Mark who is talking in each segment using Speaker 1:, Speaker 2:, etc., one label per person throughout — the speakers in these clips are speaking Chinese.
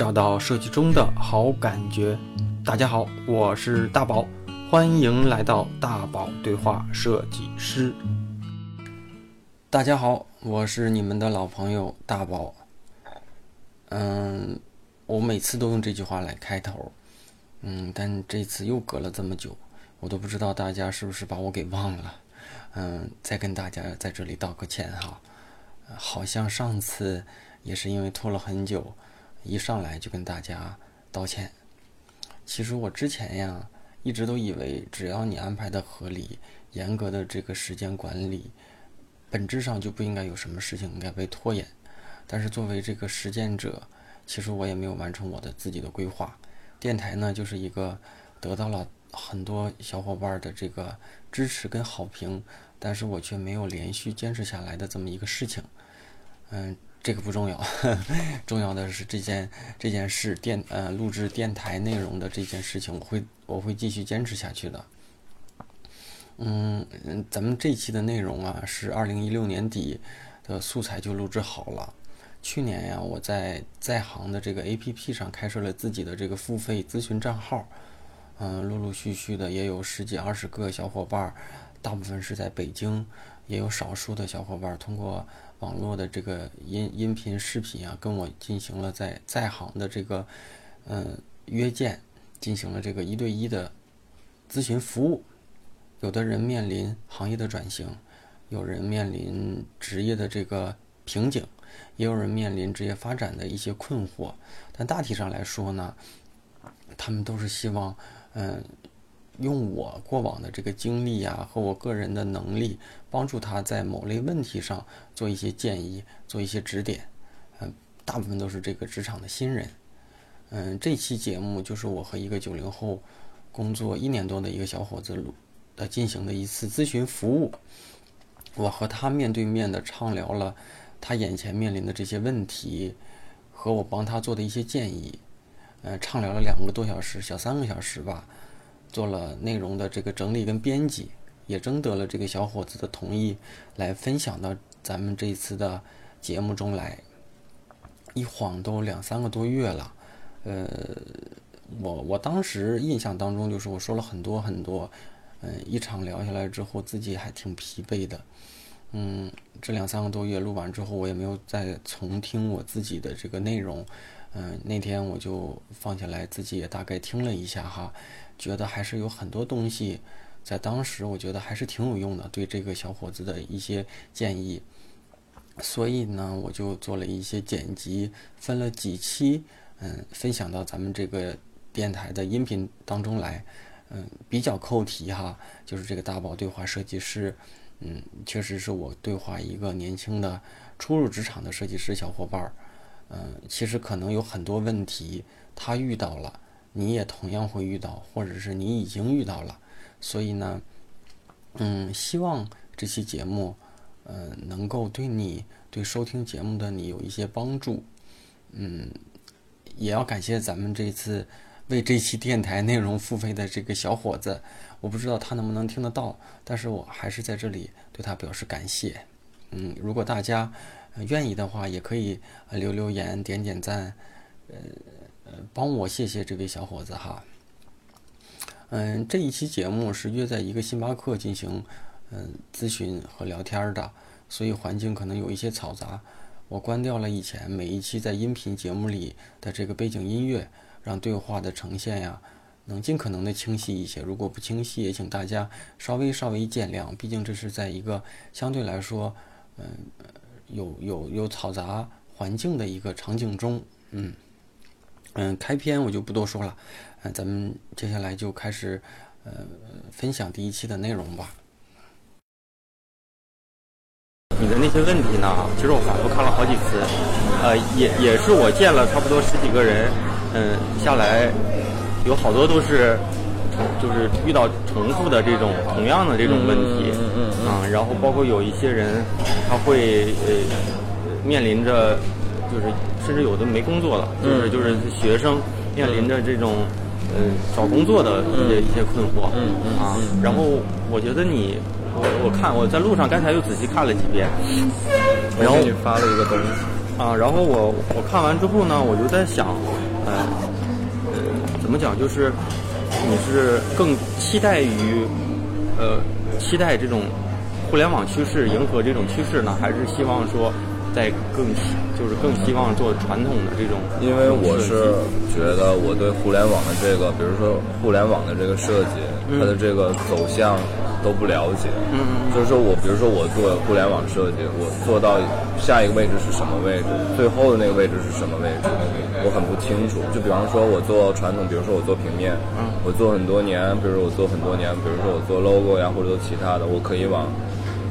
Speaker 1: 找到设计中的好感觉。大家好，我是大宝，欢迎来到大宝对话设计师。大家好，我是你们的老朋友大宝。嗯，我每次都用这句话来开头，嗯，但这次又隔了这么久，我都不知道大家是不是把我给忘了。嗯，再跟大家在这里道个歉哈。好像上次也是因为拖了很久，一上来就跟大家道歉。其实我之前呀，一直都以为只要你安排的合理、严格的这个时间管理，本质上就不应该有什么事情应该被拖延。但是作为这个实践者，其实我也没有完成我的自己的规划。电台呢，就是一个得到了很多小伙伴的这个支持跟好评，但是我却没有连续坚持下来的这么一个事情。嗯，这个不重要，重要的是这件这件事电呃录制电台内容的这件事情，我会我会继续坚持下去的。嗯嗯，咱们这期的内容啊，是二零一六年底的素材就录制好了。去年呀，我在在行的这个 A P P 上开设了自己的这个付费咨询账号，嗯，陆陆续续的也有十几二十个小伙伴，大部分是在北京，也有少数的小伙伴通过。网络的这个音音频视频啊，跟我进行了在在行的这个嗯约见，进行了这个一对一的咨询服务。有的人面临行业的转型，有人面临职业的这个瓶颈，也有人面临职业发展的一些困惑。但大体上来说呢，他们都是希望嗯。用我过往的这个经历呀，和我个人的能力，帮助他在某类问题上做一些建议，做一些指点。嗯，大部分都是这个职场的新人。嗯，这期节目就是我和一个九零后工作一年多的一个小伙子录呃进行的一次咨询服务。我和他面对面的畅聊了他眼前面临的这些问题，和我帮他做的一些建议。嗯，畅聊了两个多小时，小三个小时吧。做了内容的这个整理跟编辑，也征得了这个小伙子的同意，来分享到咱们这次的节目中来。一晃都两三个多月了，呃，我我当时印象当中就是我说了很多很多，嗯，一场聊下来之后自己还挺疲惫的，嗯，这两三个多月录完之后我也没有再重听我自己的这个内容，嗯，那天我就放下来自己也大概听了一下哈。觉得还是有很多东西，在当时我觉得还是挺有用的，对这个小伙子的一些建议。所以呢，我就做了一些剪辑，分了几期，嗯，分享到咱们这个电台的音频当中来。嗯，比较扣题哈，就是这个大宝对话设计师，嗯，确实是我对话一个年轻的初入职场的设计师小伙伴儿。嗯，其实可能有很多问题他遇到了。你也同样会遇到，或者是你已经遇到了，所以呢，嗯，希望这期节目，呃，能够对你对收听节目的你有一些帮助，嗯，也要感谢咱们这次为这期电台内容付费的这个小伙子，我不知道他能不能听得到，但是我还是在这里对他表示感谢，嗯，如果大家愿意的话，也可以留留言、点点赞，呃。帮我谢谢这位小伙子哈。嗯，这一期节目是约在一个星巴克进行嗯咨询和聊天的，所以环境可能有一些嘈杂。我关掉了以前每一期在音频节目里的这个背景音乐，让对话的呈现呀能尽可能的清晰一些。如果不清晰，也请大家稍微稍微见谅。毕竟这是在一个相对来说嗯有有有嘈杂环境的一个场景中，嗯。嗯，开篇我就不多说了，嗯，咱们接下来就开始，呃，分享第一期的内容吧。你的那些问题呢？其实我反复看了好几次，呃，也也是我见了差不多十几个人，嗯，下来有好多都是，就是遇到重复的这种同样的这种问题，嗯嗯嗯，啊，然后包括有一些人他会呃面临着。就是甚至有的没工作了，就是就是学生面临着这种嗯找工作的一些一些困惑，嗯嗯啊，然后我觉得你我我看我在路上刚才又仔细看了几遍，
Speaker 2: 然后你发了一个东西
Speaker 3: 啊，然后我我看完之后呢，我就在想，呃，呃，怎么讲？就是你是更期待于，呃，期待这种互联网趋势，迎合这种趋势呢，还是希望说？在更希就是更希望做传统的这种，
Speaker 2: 因为我是觉得我对互联网的这个，比如说互联网的这个设计，它的这个走向都不了解。
Speaker 3: 嗯嗯。
Speaker 2: 就是说我比如说我做互联网设计，我做到下一个位置是什么位置，最后的那个位置是什么位置，我很不清楚。就比方说我做传统，比如说我做平面，我做很多年，比如说我做很多年，比如说我做 logo 呀，或者做其他的，我可以往。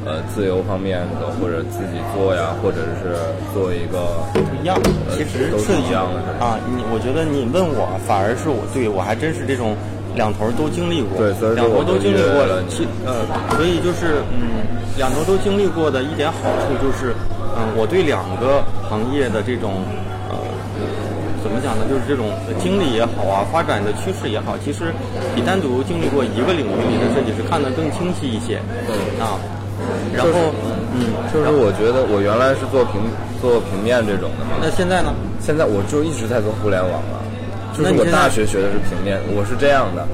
Speaker 2: 呃，自由方面的，或者自己做呀，或者是做一个
Speaker 3: 不一样。其实
Speaker 2: 都是一样的
Speaker 3: 啊。你我觉得你问我，反而是我对我还真是这种两头都经历过，
Speaker 2: 对，
Speaker 3: 两头都经历过
Speaker 2: 了。
Speaker 3: 其呃，所以就是嗯，两头都经历过的一点好处就是，嗯，我对两个行业的这种呃，怎么讲呢？就是这种经历也好啊，发展的趋势也好，其实比单独经历过一个领域里的设计师看得更清晰一些。
Speaker 2: 对
Speaker 3: 啊。然后，嗯，
Speaker 2: 就是我觉得我原来是做平做平面这种的嘛。
Speaker 3: 那现在呢？
Speaker 2: 现在我就一直在做互联网了。就是我大学学的是平面，我是这样的。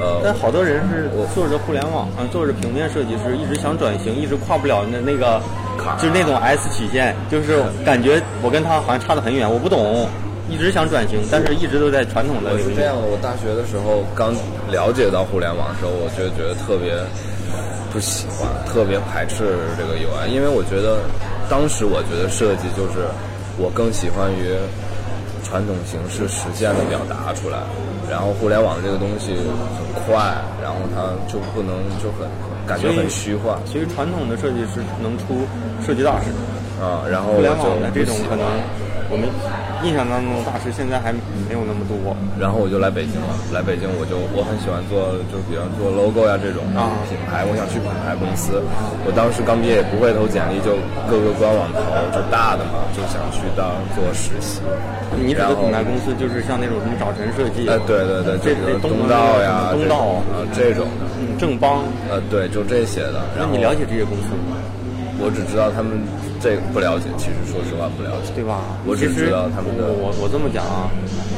Speaker 2: 呃，
Speaker 3: 但好多人是做着互联网，嗯，做着平面设计师，一直想转型，一直跨不了那那个坎，就是那种 S 曲线，就是感觉我跟他好像差得很远，我不懂，一直想转型，但是一直都在传统的。
Speaker 2: 我是这样的，我大学的时候刚了解到互联网的时候，我就觉得特别。不喜欢，特别排斥这个 UI，因为我觉得，当时我觉得设计就是我更喜欢于传统形式实现的表达出来，然后互联网这个东西很快，然后它就不能就很感觉很虚幻。
Speaker 3: 其实传统的设计师能出设计大师
Speaker 2: 啊，然后
Speaker 3: 互联网的这种可能。我们印象当中的大师现在还没有那么多，
Speaker 2: 然后我就来北京了。来北京我就我很喜欢做，就比方做 logo 呀这种啊品牌，我想去品牌公司。我当时刚毕业也不会投简历，就各个官网投，就大的嘛，就想去当做实习。
Speaker 3: 你指的品牌公司就是像那种什么找晨设计？
Speaker 2: 哎，对对对，这个
Speaker 3: 东
Speaker 2: 道呀，
Speaker 3: 东道
Speaker 2: 啊这种的，
Speaker 3: 正邦，
Speaker 2: 呃对，就这些的。
Speaker 3: 那你了解这些公司吗？
Speaker 2: 我只知道他们。这个不了解，其实说实话不了解，
Speaker 3: 对吧？
Speaker 2: 我只知道他们的。
Speaker 3: 我我这么讲啊，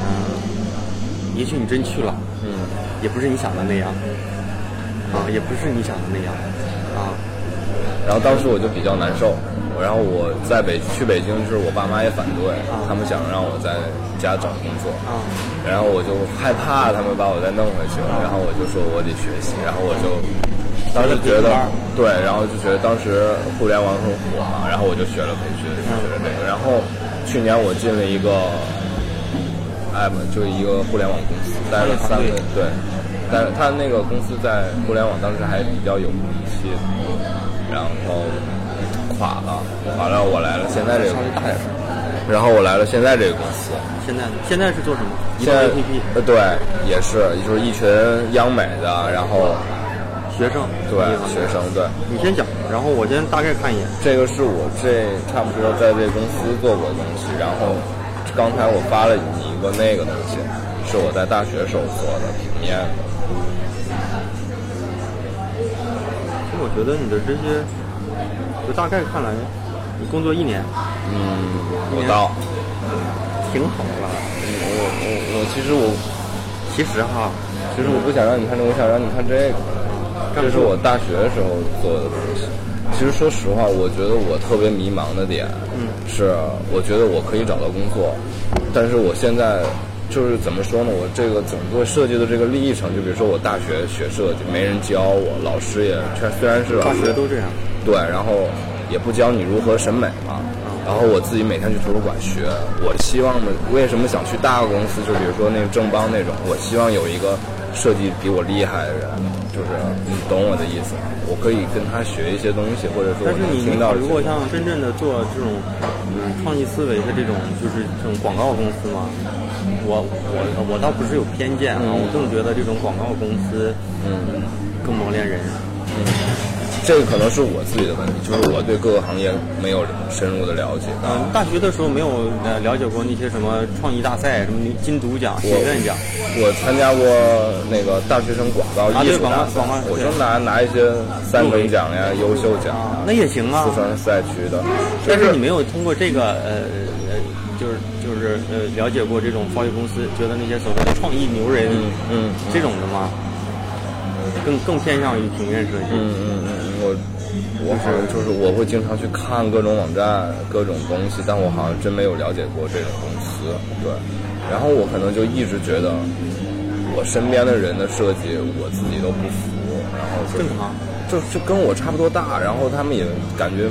Speaker 3: 嗯，也许你真去了，
Speaker 2: 嗯，
Speaker 3: 也不是你想的那样，啊，也不是你想的那样，啊。
Speaker 2: 然后当时我就比较难受，然后我在北去北京，就是我爸妈也反对，他们想让我在家找工作，
Speaker 3: 啊，
Speaker 2: 然后我就害怕他们把我再弄回去，然后我就说我得学习，然后我就。当时觉得对，然后就觉得当时互联网很火嘛，然后我就学了培训，学了这个。然后去年我进了一个 app，就一个互联网公司，待了三个月。对，但是他那个公司在互联网当时还比较有名气，然后垮了，垮了，我来了现在这个。然后我来了现在这个公司。
Speaker 3: 现在现在是做什么？
Speaker 2: 现在呃对，也是，就是一群央美的，然后。
Speaker 3: 学生
Speaker 2: 对学生对，
Speaker 3: 你先讲，然后我先大概看一眼。
Speaker 2: 这个是我这差不多在这公司做过的东西，然后刚才我发了你一个那个东西，是我在大学时候做的平面。
Speaker 3: 其实我觉得你的这些，就大概看来，你工作一年，
Speaker 2: 嗯，不到，
Speaker 3: 挺好的。
Speaker 2: 我我我其实我
Speaker 3: 其实哈，
Speaker 2: 其实我不想让你看这个，我想让你看这个。这是我大学时候做的东西。其实说实话，我觉得我特别迷茫的点，是我觉得我可以找到工作，但是我现在就是怎么说呢？我这个整个设计的这个历程，就比如说我大学学设计，没人教我，老师也虽然是老师
Speaker 3: 都这样，
Speaker 2: 对，然后也不教你如何审美嘛。然后我自己每天去图书馆学。我希望呢，为什么想去大公司？就比如说那个正邦那种，我希望有一个设计比我厉害的人。就是你懂我的意思，我可以跟他学一些东西，或者说。
Speaker 3: 但是你
Speaker 2: 听到
Speaker 3: 如果像真正的做这种嗯创意思维的这种，就是这种广告公司嘛，我我我倒不是有偏见啊，我更觉得这种广告公司
Speaker 2: 嗯
Speaker 3: 更磨练人。
Speaker 2: 嗯，这个可能是我自己的问题，就是我对各个行业没有深入的了解。
Speaker 3: 嗯，大学的时候没有呃了解过那些什么创意大赛、什么金读奖、学院奖。
Speaker 2: 我参加过那个大学生广告艺术大赛，我就拿拿一些三等奖呀、优秀奖啊，
Speaker 3: 那也行啊。
Speaker 2: 四川赛区的，
Speaker 3: 但是你没有通过这个呃呃，就是就是呃了解过这种创业公司，觉得那些所谓的创意牛人，
Speaker 2: 嗯，
Speaker 3: 这种的吗？更更偏向于平面设计。
Speaker 2: 嗯嗯嗯，我我好像就是我会经常去看各种网站、各种东西，但我好像真没有了解过这种公司。对，然后我可能就一直觉得我身边的人的设计我自己都不服，然后
Speaker 3: 正常，
Speaker 2: 就就跟我差不多大，然后他们也感觉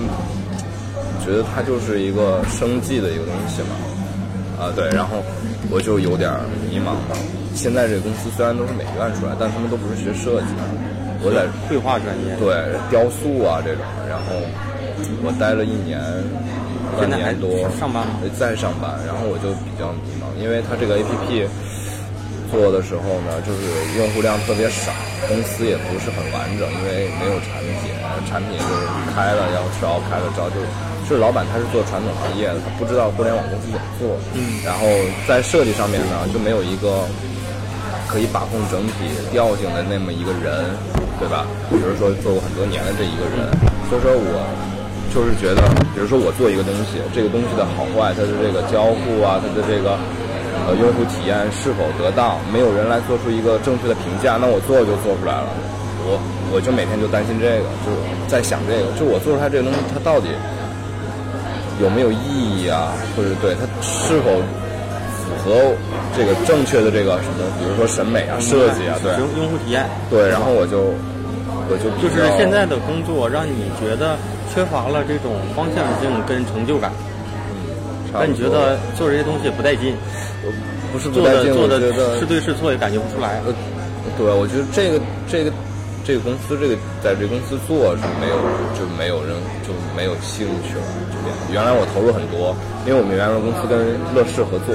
Speaker 2: 觉得它就是一个生计的一个东西嘛。啊，对，然后我就有点迷茫了。现在这个公司虽然都是美院出来，但他们都不是学设计的。我在
Speaker 3: 绘画专业，
Speaker 2: 对雕塑啊这种，然后我待了一年半年多，
Speaker 3: 上班吗？
Speaker 2: 在上班，然后我就比较迷茫，因为它这个 A P P 做的时候呢，就是用户量特别少，公司也不是很完整，因为没有产品，产品就是开了要招，开了招就。就是老板他是做传统行业的，他不知道互联网公司怎么做。
Speaker 3: 嗯。
Speaker 2: 然后在设计上面呢，就没有一个可以把控整体调性的那么一个人，对吧？比如说做过很多年的这一个人，所以说我就是觉得，比如说我做一个东西，这个东西的好坏，它的这个交互啊，它的这个呃用户体验是否得当，没有人来做出一个正确的评价，那我做就做出来了。我我就每天就担心这个，就在想这个，就我做出来这个东西，它到底。有没有意义啊？或者对它是否符合这个正确的这个什么？比如说审美啊、设计啊，对
Speaker 3: 用用户体验。
Speaker 2: 对，然后我就我就
Speaker 3: 就是现在的工作让你觉得缺乏了这种方向性跟成就感。
Speaker 2: 嗯，
Speaker 3: 那你觉得做这些东西不带劲？
Speaker 2: 不是
Speaker 3: 做的做的
Speaker 2: 是
Speaker 3: 对是错也感觉不出来。
Speaker 2: 呃，对，我觉得这个这个。这个公司，这个在这公司做是没有，就没有人就没有兴趣了。原来我投入很多，因为我们原来公司跟乐视合作，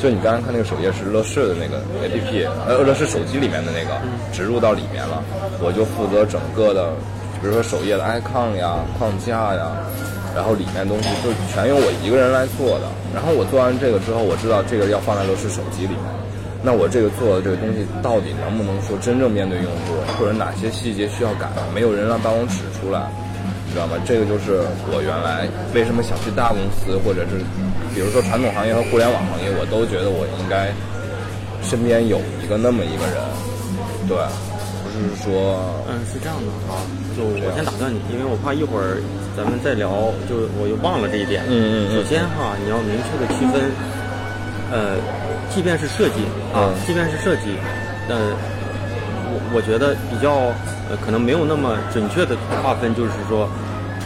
Speaker 2: 就你刚才看那个首页是乐视的那个 APP，呃，乐视手机里面的那个植入到里面了，我就负责整个的，比如说首页的 icon 呀、框架呀，然后里面东西就全由我一个人来做的。然后我做完这个之后，我知道这个要放在乐视手机里面。那我这个做的这个东西到底能不能说真正面对用户，或者哪些细节需要改，没有人来帮我指出来，你知道吗？这个就是我原来为什么想去大公司，或者是比如说传统行业和互联网行业，我都觉得我应该身边有一个那么一个人，对，不是说，
Speaker 3: 嗯，是这样的啊，就我先打断你，因为我怕一会儿咱们再聊，就我又忘了这一点。
Speaker 2: 嗯
Speaker 3: 嗯。首先哈，你要明确的区分，呃。即便是设计啊，即便是设计，呃，我我觉得比较呃，可能没有那么准确的划分，就是说，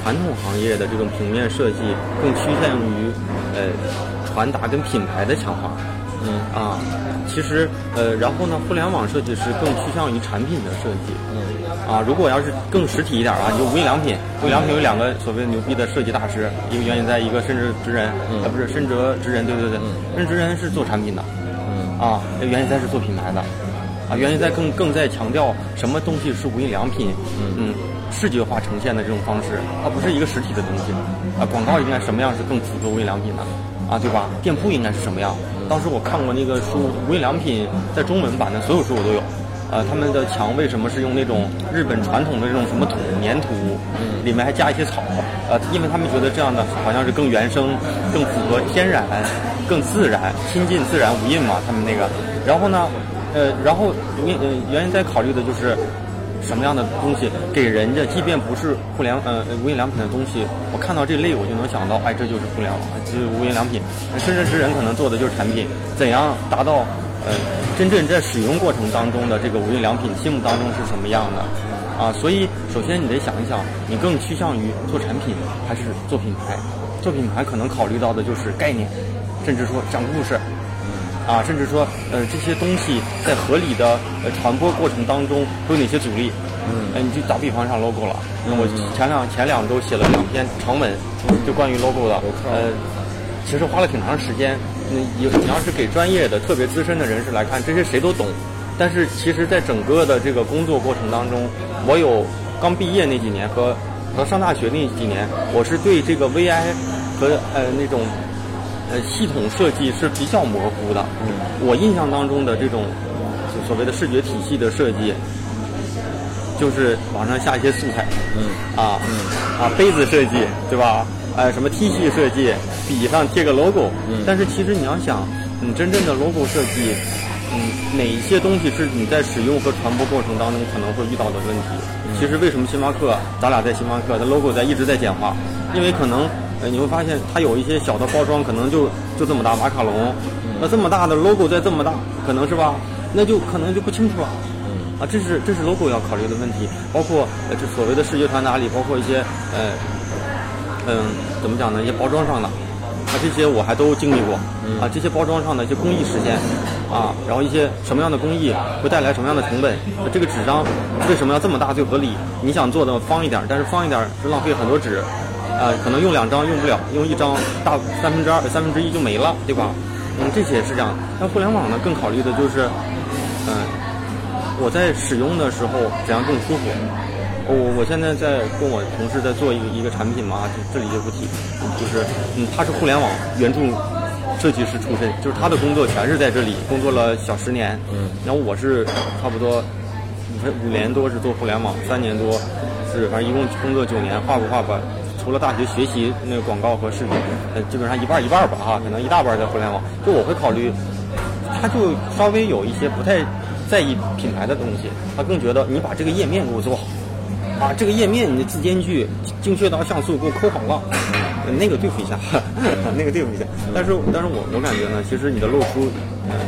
Speaker 3: 传统行业的这种平面设计更趋向于呃传达跟品牌的强化，
Speaker 2: 嗯。
Speaker 3: 啊，其实呃，然后呢，互联网设计师更趋向于产品的设计，
Speaker 2: 嗯。
Speaker 3: 啊，如果要是更实体一点啊，你就无印良品，无印良品有两个所谓牛逼的设计大师，一个原因在一个深哲直人，啊不是深哲直人，对对对，深哲直人是做产品的。嗯。啊，原因在是做品牌的，啊，原因在更更在强调什么东西是无印良品，嗯，视觉化呈现的这种方式，它不是一个实体的东西，啊，广告应该什么样是更符合无印良品的，啊，对吧？店铺应该是什么样？当时我看过那个书，无印良品在中文版的所有书我都有，啊，他们的墙为什么是用那种日本传统的这种什么土粘土，里面还加一些草，呃，因为他们觉得这样的好像是更原生，更符合天然。更自然，亲近自然无印嘛，他们那个，然后呢，呃，然后原呃原因在考虑的就是什么样的东西给人家，即便不是互联呃无印良品的东西，我看到这类我就能想到，哎，这就是互联网，就是无印良品。甚至之人可能做的就是产品，怎样达到呃真正在使用过程当中的这个无印良品心目当中是什么样的啊？所以首先你得想一想，你更趋向于做产品还是做品牌？做品牌可能考虑到的就是概念。甚至说讲故事，啊，甚至说呃这些东西在合理的呃传播过程当中都有哪些阻力？
Speaker 2: 嗯，
Speaker 3: 哎，你就打比方上 logo 了。那我前两前两周写了两篇长文，就关于 logo 的。呃，其实花了挺长时间。你你要是给专业的、特别资深的人士来看，这些谁都懂。但是其实，在整个的这个工作过程当中，我有刚毕业那几年和和上大学那几年，我是对这个 VI 和呃那种呃系统设计是比较模糊的。
Speaker 2: 嗯，
Speaker 3: 我印象当中的这种就所谓的视觉体系的设计，就是网上下一些素材，
Speaker 2: 嗯
Speaker 3: 啊，啊杯子设计对吧？呃，什么 T 恤设计，笔上贴个 logo，
Speaker 2: 嗯
Speaker 3: 但是其实你要想，你真正的 logo 设计，嗯，哪一些东西是你在使用和传播过程当中可能会遇到的问题？其实为什么星巴克，咱俩在星巴克的 logo 在一直在简化？因为可能呃你会发现它有一些小的包装，可能就就这么大马卡龙，那这么大的 logo 再这么大，可能是吧？那就可能就不清楚了。啊，这是这是 logo 要考虑的问题，包括呃这所谓的视觉传达里，包括一些呃嗯怎么讲呢？一些包装上的啊这些我还都经历过啊，这些包装上的一些工艺实现啊，然后一些什么样的工艺会带来什么样的成本？那这个纸张为什么要这么大最合理？你想做的方一点，但是方一点是浪费很多纸，啊，可能用两张用不了，用一张大三分之二三分之一就没了，对吧？嗯，这些是这样。那互联网呢，更考虑的就是嗯。我在使用的时候怎样更舒服？我我现在在跟我同事在做一个一个产品嘛，这这里就不提，就是嗯，他是互联网原著设计师出身，就是他的工作全是在这里工作了小十年，
Speaker 2: 嗯，
Speaker 3: 然后我是差不多五五年多是做互联网，三年多是反正一共工作九年，画不画吧？除了大学学习那个广告和视频，呃，基本上一半一半吧哈，可能一大半在互联网。就我会考虑，他就稍微有一些不太在意品牌的东西，他更觉得你把这个页面给我做好，啊，这个页面你的字间距、精确到像素给我抠好了，那个对付一下，那个对付一下。但是，但是我我感觉呢，其实你的露出，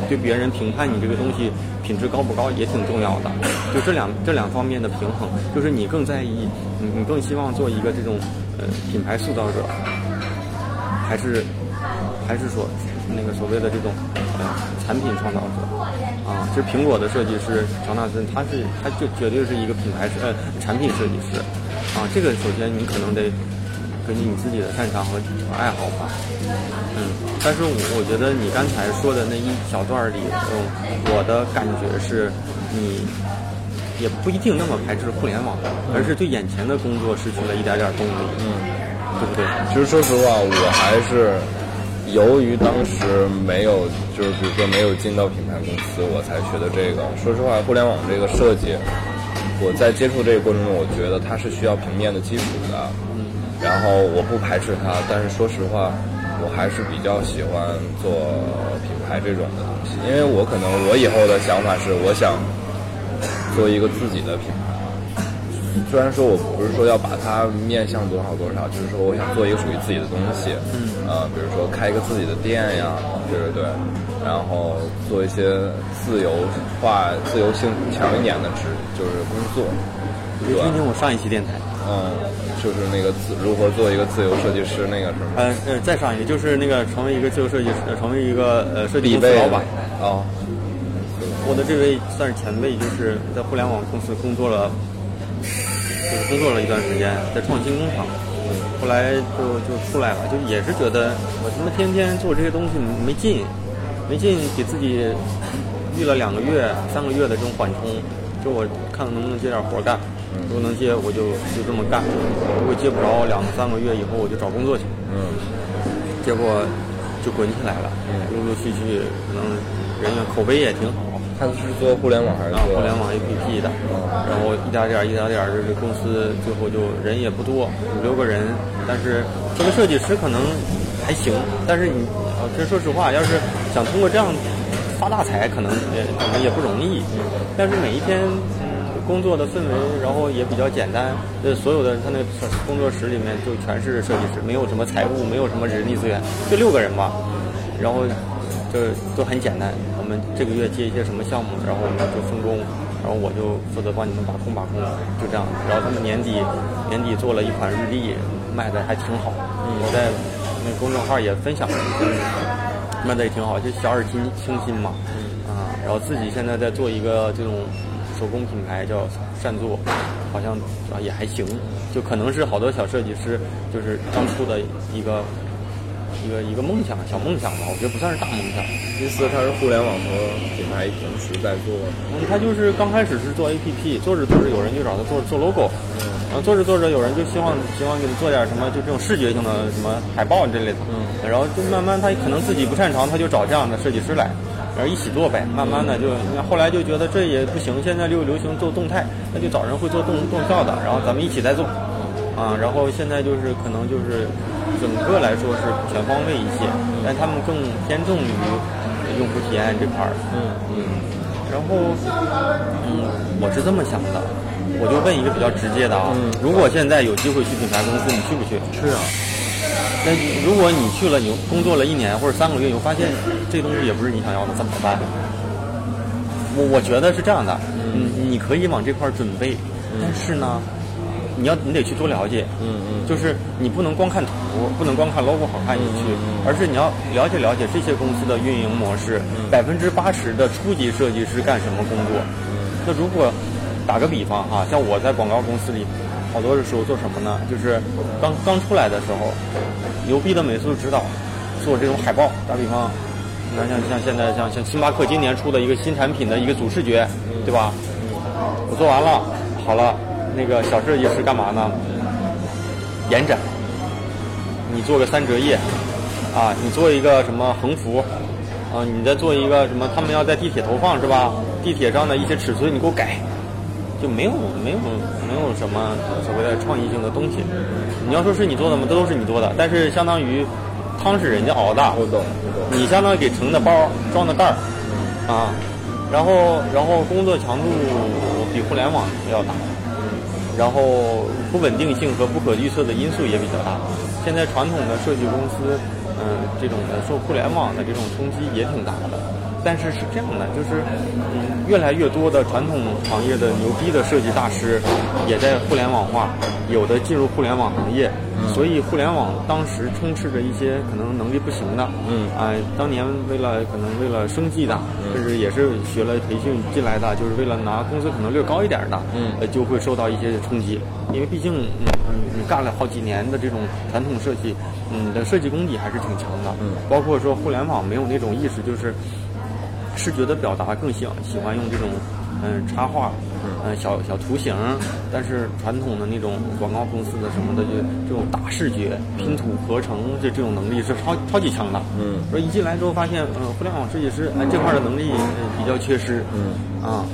Speaker 3: 对别人评判你这个东西品质高不高也挺重要的。就这两这两方面的平衡，就是你更在意，你你更希望做一个这种呃品牌塑造者，还是还是说那个所谓的这种呃产品创造者啊？其实苹果的设计师乔纳森，他是他就绝对是一个品牌设呃产品设计师啊。这个首先你可能得根据你自己的擅长和爱好吧，嗯。但是我我觉得你刚才说的那一小段儿里，嗯，我的感觉是你。也不一定那么排斥互联网，而是对眼前的工作失去了一点点动力，
Speaker 2: 嗯，
Speaker 3: 对不对？
Speaker 2: 其实说实话，我还是由于当时没有，就是比如说没有进到品牌公司，我才学的这个。说实话，互联网这个设计，我在接触这个过程中，我觉得它是需要平面的基础的。嗯。然后我不排斥它，但是说实话，我还是比较喜欢做品牌这种的东西，因为我可能我以后的想法是，我想做一个自己的品牌。虽然说我不是说要把它面向多少多少，就是说我想做一个属于自己的东西，嗯，呃，比如说开一个自己的店呀，对对对，然后做一些自由化、自由性强一点的职，就是工作，
Speaker 3: 就听听我上一期电台，
Speaker 2: 嗯，就是那个自如何做一个自由设计师那个是吗？
Speaker 3: 呃呃，再上一个就是那个成为一个自由设计师，呃成为一个呃设计公司老板。
Speaker 2: 哦，
Speaker 3: 我的这位算是前辈，就是在互联网公司工作了，就是工作了一段时间，在创新工厂，后来就就出来了，就也是觉得我他妈天天做这些东西没劲，没劲，给自己预了两个月、三个月的这种缓冲，就我看能不能接点活干，如果能接我就就这么干，如果接不着两三个月以后我就找工作去，
Speaker 2: 嗯。
Speaker 3: 结果就滚起来了，陆陆续续可能人员口碑也挺好。
Speaker 2: 他是做互联网还是
Speaker 3: 啊，
Speaker 2: 做
Speaker 3: 互联网 APP 的，然后一点点儿一点点儿，这个公司最后就人也不多，五六个人，但是这个设计师可能还行，但是你，啊，其实说实话，要是想通过这样发大财，可能也可能也不容易。但是每一天，嗯，工作的氛围，然后也比较简单，呃，所有的他那工作室里面就全是设计师，没有什么财务，没有什么人力资源，就六个人吧，然后就都很简单。我们这个月接一些什么项目，然后我们就分工，然后我就负责帮你们把控把控，就这样。然后他们年底年底做了一款日历，卖的还挺好。我在那公众号也分享了一下，卖的也挺好，就小而清清新嘛。啊，然后自己现在在做一个这种手工品牌，叫善作，好像啊也还行。就可能是好多小设计师就是当初的一个一个一个梦想，小梦想吧，我觉得不算是大梦想。
Speaker 2: 意思它是互联网和品牌同时在做，
Speaker 3: 嗯，他就是刚开始是做 APP，做着做着有人就找他做做 logo，然后做着做着，有人就希望希望给他做点什么，就这种视觉性的什么海报之类的。
Speaker 1: 嗯。
Speaker 3: 然后就慢慢他可能自己不擅长，他就找这样的设计师来，然后一起做呗。慢慢的就后来就觉得这也不行，现在就流行做动态，那就找人会做动动效的，然后咱们一起再做。啊，然后现在就是可能就是整个来说是全方位一些，但他们更偏重于用户体验这块儿。
Speaker 1: 嗯
Speaker 3: 嗯。然后，嗯，我是这么想的，我就问一个比较直接的啊，如果现在有机会去品牌公司，你去不去？
Speaker 1: 是啊。
Speaker 3: 那如果你去了，你工作了一年或者三个月，你发现这东西也不是你想要的，怎么办？我我觉得是这样的，嗯，你可以往这块准备，但是呢，你要你得去多了解，
Speaker 1: 嗯嗯，
Speaker 3: 就是你不能光看图，不能光看 logo 好看你去，而是你要了解了解这些公司的运营模式，百分之八十的初级设计师干什么工作？那如果打个比方哈，像我在广告公司里，好多的时候做什么呢？就是刚刚出来的时候，牛逼的美术指导做这种海报，打比方。你看，像像现在像像星巴克今年出的一个新产品的一个主视觉，对吧？我做完了，好了，那个小设计师干嘛呢？延展，你做个三折页，啊，你做一个什么横幅，啊，你再做一个什么？他们要在地铁投放是吧？地铁上的一些尺寸你给我改，就没有没有没有什么所谓的创意性的东西。你要说是你做的吗？这都是你做的，但是相当于。汤是人家熬的，
Speaker 2: 我懂，
Speaker 3: 你相当于给盛的包装的袋儿，啊，然后然后工作强度比互联网要大，然后不稳定性和不可预测的因素也比较大。现在传统的设计公司，嗯，这种的受互联网的这种冲击也挺大的。但是是这样的，就是嗯，越来越多的传统行业的牛逼的设计大师也在互联网化，有的进入互联网行业。所以互联网当时充斥着一些可能能力不行的，
Speaker 1: 嗯，
Speaker 3: 啊，当年为了可能为了生计的，就是也是学了培训进来的，就是为了拿工资可能略高一点的，
Speaker 1: 嗯，
Speaker 3: 呃，就会受到一些冲击，因为毕竟嗯你干了好几年的这种传统设计，嗯的设计功底还是挺强的，
Speaker 1: 嗯，
Speaker 3: 包括说互联网没有那种意识，就是视觉的表达更喜喜欢用这种嗯插画。嗯，小小图形，但是传统的那种广告公司的什么的，就这种大视觉拼图合成，这这种能力是超超级强的。
Speaker 1: 嗯，
Speaker 3: 说一进来之后发现，呃，互联网设计师哎这块的能力比较缺失。
Speaker 1: 嗯，
Speaker 3: 啊，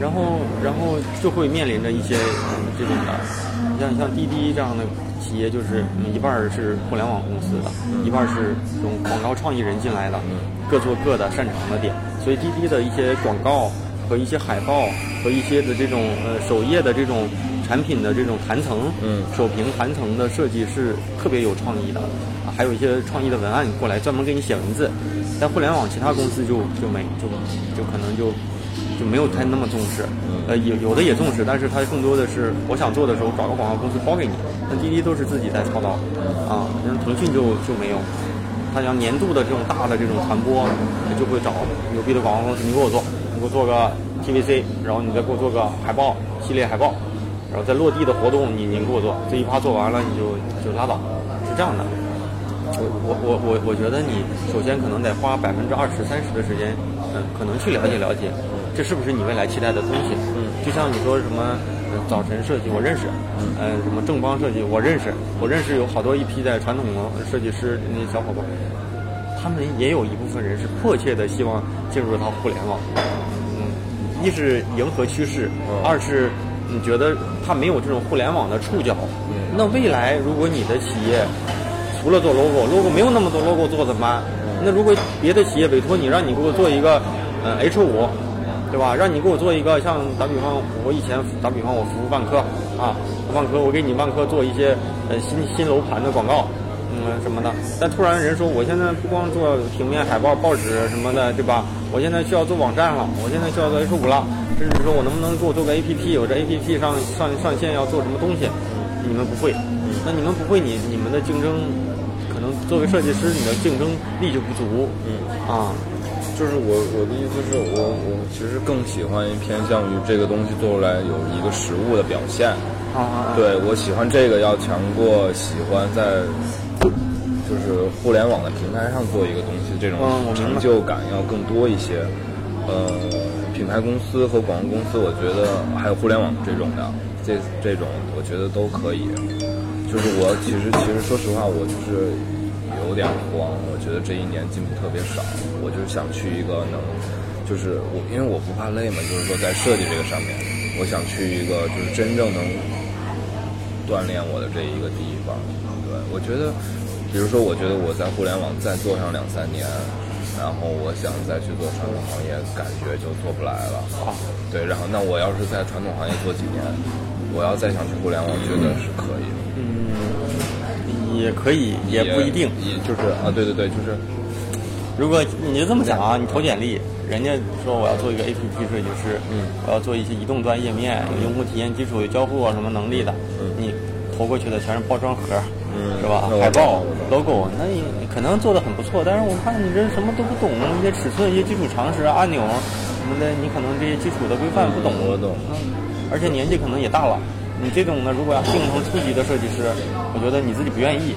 Speaker 3: 然后然后就会面临着一些这种的，像像滴滴这样的企业，就是一半是互联网公司的，一半是这种广告创意人进来的，各做各的擅长的点，所以滴滴的一些广告。和一些海报和一些的这种呃首页的这种产品的这种弹层，
Speaker 1: 嗯，
Speaker 3: 首屏弹层的设计是特别有创意的，啊，还有一些创意的文案过来专门给你写文字，但互联网其他公司就就没就就可能就就没有太那么重视，呃有有的也重视，但是它更多的是我想做的时候找个广告公司包给你，那滴滴都是自己在操刀，啊，像腾讯就就没有，它像年度的这种大的这种传播，就会找牛逼的广告公司，你给我做。你给我做个 TVC，然后你再给我做个海报系列海报，然后再落地的活动，你你给我做，这一趴做完了你就就拉倒，是这样的。我我我我我觉得你首先可能得花百分之二十三十的时间，嗯，可能去了解了解，这是不是你未来期待的东西？
Speaker 1: 嗯，
Speaker 3: 就像你说什么早晨设计，我认识，嗯，什么正邦设计，我认识，我认识有好多一批在传统的设计师那小伙伴。他们也有一部分人是迫切的希望进入到互联网，嗯，一是迎合趋势，二是你觉得他没有这种互联网的触角。那未来如果你的企业除了做 logo，logo 没有那么多 logo 做怎么办？那如果别的企业委托你，让你给我做一个呃 H 五，对吧？让你给我做一个像打比方，我以前打比方我服务万科啊，万科我给你万科做一些呃新新楼盘的广告。嗯，什么的？但突然人说，我现在不光做平面海报、报纸什么的，对吧？我现在需要做网站了，我现在需要做 H 五了，甚至说我能不能给我做个 APP？我这 APP 上上上线要做什么东西？你们不会，那你们不会，你你们的竞争可能作为设计师，你的竞争力就不足。
Speaker 1: 嗯
Speaker 3: 啊，
Speaker 2: 就是我我的意思是我我其实更喜欢偏向于这个东西做出来有一个实物的表现。
Speaker 3: 啊，
Speaker 2: 对我喜欢这个要强过喜欢在。就是互联网的平台上做一个东西，这种成就感要更多一些。呃，品牌公司和广告公司，我觉得还有互联网这种的，这这种我觉得都可以。就是我其实其实说实话，我就是有点慌，我觉得这一年进步特别少，我就是想去一个能，就是我因为我不怕累嘛，就是说在设计这个上面，我想去一个就是真正能锻炼我的这一个地方。对我觉得，比如说，我觉得我在互联网再做上两三年。然后我想再去做传统行业，感觉就做不来了。啊，对，然后那我要是在传统行业做几年，我要再想去互联网，我觉得是可以。
Speaker 3: 嗯，也可以，也不一定。
Speaker 2: 也就是啊，对对对，就是，
Speaker 3: 如果你就这么想啊，你投简历，人家说我要做一个 APP 设计师，嗯，我要做一些移动端页面，有用户体验基础、有交互啊什么能力的，嗯，你投过去的全是包装盒。是吧？海报、logo，那你可能做的很不错，但是我看你这什么都不懂，一些尺寸、一些基础常识、按钮什么的，你可能这些基础的规范不懂。
Speaker 2: 我懂。
Speaker 3: 而且年纪可能也大了，你这种呢，如果要定成初级的设计师，我觉得你自己不愿意。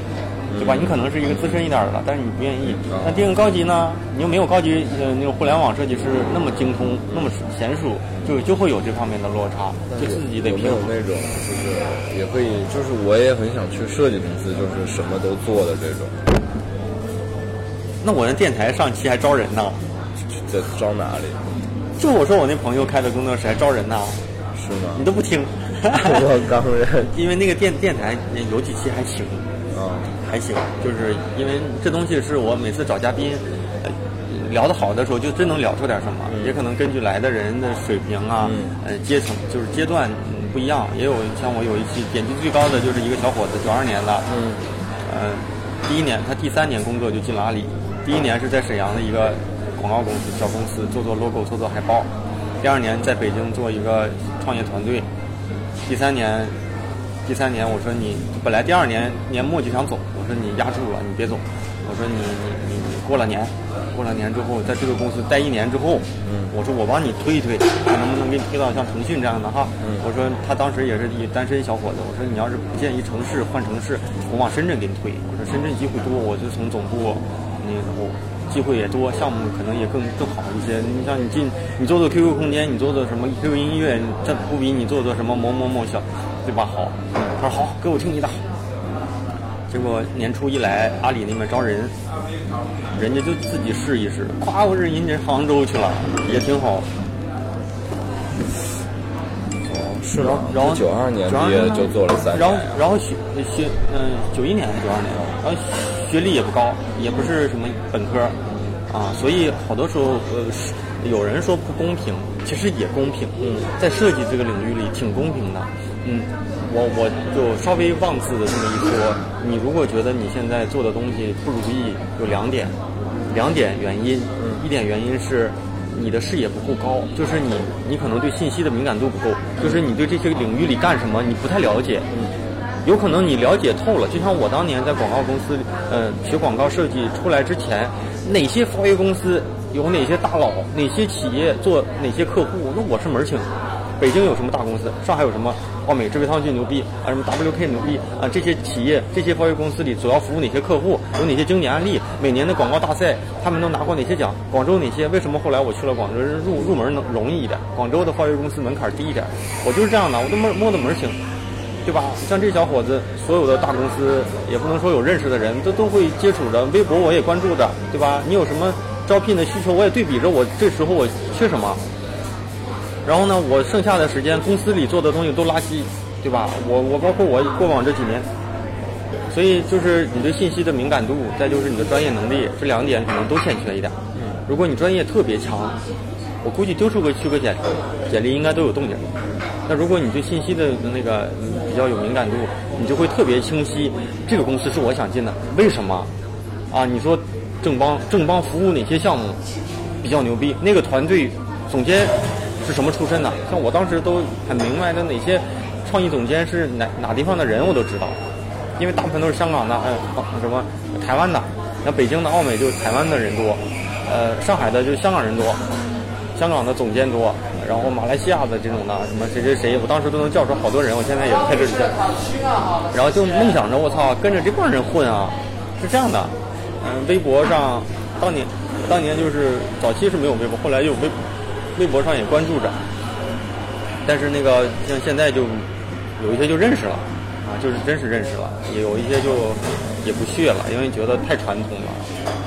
Speaker 3: 对吧？你可能是一个资深一点的，但是你不愿意。那定高级呢？你又没有高级呃那种互联网设计师那么精通，那么娴熟，就就会有这方面的落差，就自己得平衡。
Speaker 2: 那种就是也可以，就是我也很想去设计公司，就是什么都做的这种。
Speaker 3: 那我那电台上期还招人呢，
Speaker 2: 在招哪里？
Speaker 3: 就我说我那朋友开的工作室还招人呢，
Speaker 2: 是吗？
Speaker 3: 你都不听，
Speaker 2: 我刚认，
Speaker 3: 因为那个电电台有几期还行。还行，就是因为这东西是我每次找嘉宾，呃，聊得好的时候就真能聊出点什么，也可能根据来的人的水平啊，呃，阶层就是阶段不一样，也有像我有一期点击最高的就是一个小伙子，九二年的，嗯，呃，第一年他第三年工作就进了阿里，第一年是在沈阳的一个广告公司小公司做做 logo 做做海报，第二年在北京做一个创业团队，第三年。第三年，我说你本来第二年年末就想走，我说你压住了，你别走。我说你你你你过了年，过了年之后，在这个公司待一年之后，嗯，我说我帮你推一推，看能不能给你推到像腾讯这样的哈。嗯，我说他当时也是一单身小伙子，我说你要是不建议城市换城市，我往深圳给你推。我说深圳机会多，我就从总部，那个机会也多，项目可能也更更好一些。你像你进你做做 QQ 空间，你做做什么 QQ 音乐，这不比你做做什么某某某小。对吧？好，他说好，给我听你的。结果年初一来，阿里那边招人，人家就自己试一试，夸我是人家杭州去了，也挺好。
Speaker 2: 哦，是吗？然后九二年毕业就做了三年。
Speaker 3: 然后，然后学学，嗯，九一年还是九二年？然后学历也不高，也不是什么本科，啊，所以好多时候，呃，有人说不公平，其实也公平。嗯，在设计这个领域里，挺公平的。嗯，我我就稍微妄自的这么一说，你如果觉得你现在做的东西不如意，有两点，两点原因。嗯，一点原因是你的视野不够高，就是你你可能对信息的敏感度不够，就是你对这些领域里干什么你不太了解。嗯，有可能你了解透了，就像我当年在广告公司，呃，学广告设计出来之前，哪些法约公司有哪些大佬，哪些企业做哪些客户，那我是门清。北京有什么大公司？上海有什么？奥美、智慧汤逊牛逼啊！什么 WK 牛逼啊！这些企业、这些包约公司里主要服务哪些客户？有哪些经典案例？每年的广告大赛，他们都拿过哪些奖？广州哪些？为什么后来我去了广州，入入门能容易一点？广州的包约公司门槛低一点。我就是这样的，我都摸摸的门清，对吧？像这小伙子，所有的大公司也不能说有认识的人，都都会接触的。微博我也关注的，对吧？你有什么招聘的需求，我也对比着我这时候我缺什么。然后呢，我剩下的时间公司里做的东西都垃圾，对吧？我我包括我过往这几年，所以就是你对信息的敏感度，再就是你的专业能力，这两点可能都欠缺一点。如果你专业特别强，我估计丢出个去个简简历应该都有动静。那如果你对信息的那个比较有敏感度，你就会特别清晰，这个公司是我想进的，为什么？啊，你说正邦正邦服务哪些项目比较牛逼？那个团队总监。是什么出身的？像我当时都很明白的，哪些创意总监是哪哪地方的人，我都知道，因为大部分都是香港的，还有什么台湾的，像北京的奥美就台湾的人多，呃，上海的就香港人多，香港的总监多，然后马来西亚的这种的什么谁谁谁，我当时都能叫出好多人，我现在也不太认识。然后就梦想着我操，跟着这帮人混啊，是这样的，嗯，微博上当年当年就是早期是没有微博，后来有微。微博上也关注着，但是那个像现在就有一些就认识了，啊，就是真是认识了，也有一些就也不屑了，因为觉得太传统了，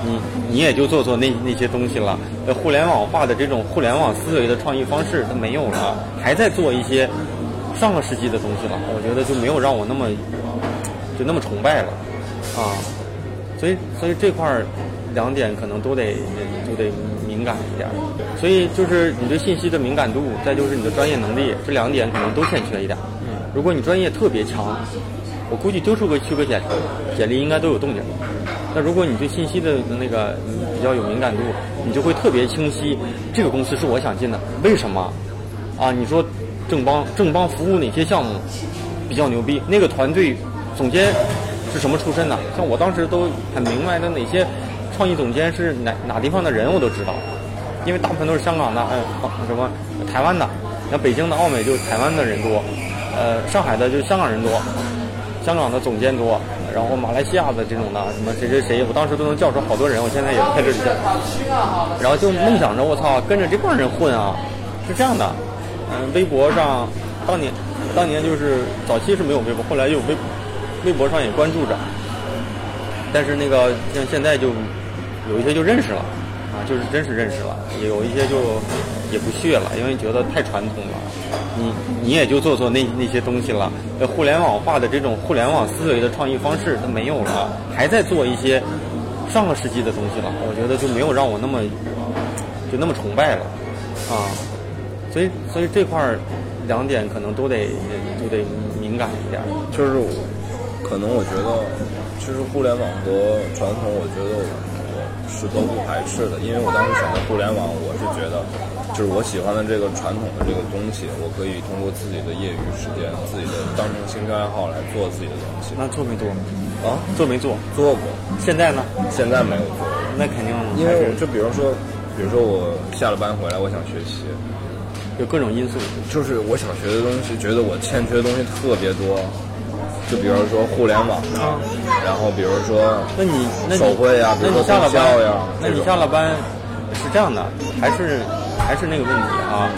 Speaker 3: 你你也就做做那那些东西了，互联网化的这种互联网思维的创意方式它没有了，还在做一些上个世纪的东西了，我觉得就没有让我那么就那么崇拜了，啊，所以所以这块儿。两点可能都得就得敏感一点，所以就是你对信息的敏感度，再就是你的专业能力，这两点可能都欠缺一点。如果你专业特别强，我估计丢出个去个简简历应该都有动静。那如果你对信息的那个比较有敏感度，你就会特别清晰，这个公司是我想进的，为什么？啊，你说正邦正邦服务哪些项目比较牛逼？那个团队总监是什么出身的？像我当时都很明白的哪些。创意总监是哪哪地方的人我都知道，因为大部分都是香港的，嗯，什么台湾的，像北京的奥美就台湾的人多，呃，上海的就香港人多，香港的总监多，然后马来西亚的这种的什么谁谁谁，我当时都能叫出好多人，我现在也不在这里叫，然后就梦想着我操跟着这帮人混啊，是这样的，嗯，微博上当年当年就是早期是没有微博，后来有微微博上也关注着，但是那个像现在就。有一些就认识了，啊，就是真是认识了；也有一些就也不屑了，因为觉得太传统了。你你也就做做那那些东西了。互联网化的这种互联网思维的创意方式它没有了，还在做一些上个世纪的东西了。我觉得就没有让我那么就那么崇拜了，啊，所以所以这块儿两点可能都得都得敏感一点。
Speaker 2: 就是可能我觉得，其实互联网和传统，我觉得。是都不排斥的，因为我当时选择互联网，我是觉得，就是我喜欢的这个传统的这个东西，我可以通过自己的业余时间，自己的当成兴趣爱好来做自己的东西。
Speaker 3: 那做没做？
Speaker 2: 啊，
Speaker 3: 做没做？
Speaker 2: 做过。
Speaker 3: 现在呢？
Speaker 2: 现在没有做。
Speaker 3: 那肯定。
Speaker 2: 因为我就比如说，比如说我下了班回来，我想学习，
Speaker 3: 有各种因素，
Speaker 2: 就是我想学的东西，觉得我欠缺的东西特别多。就比如说互联网啊，然后比如说，
Speaker 3: 那你
Speaker 2: 手绘呀，
Speaker 3: 那你下了班
Speaker 2: 呀，
Speaker 3: 那你下了班是这样的，还是还是那个问题啊？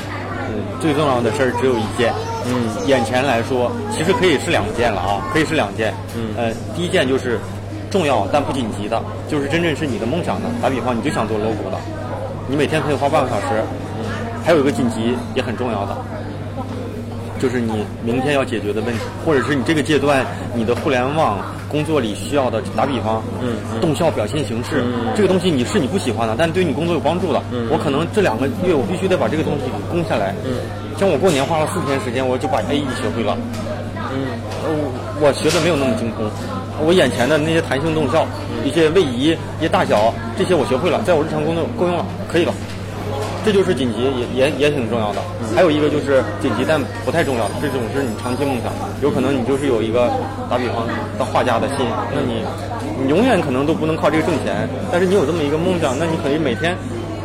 Speaker 3: 嗯，最重要的事儿只有一件。嗯，眼前来说，其实可以是两件了啊，可以是两件。嗯，呃，第一件就是重要但不紧急的，就是真正是你的梦想的。打比方，你就想做 logo 的，你每天可以花半个小时。嗯，还有一个紧急也很重要的。就是你明天要解决的问题，或者是你这个阶段你的互联网工作里需要的。打比方，嗯，动效表现形式，这个东西你是你不喜欢的，但对你工作有帮助的。我可能这两个月我必须得把这个东西攻下来。嗯，像我过年花了四天时间，我就把 A E 学会了。嗯，我学的没有那么精通，我眼前的那些弹性动效、一些位移、一些大小，这些我学会了，在我日常工作够用了，可以了。这就是紧急，也也也挺重要的。还有一个就是紧急但不太重要的，这种是你长期梦想。有可能你就是有一个打比方当画家的心，那你你永远可能都不能靠这个挣钱。但是你有这么一个梦想，那你可以每天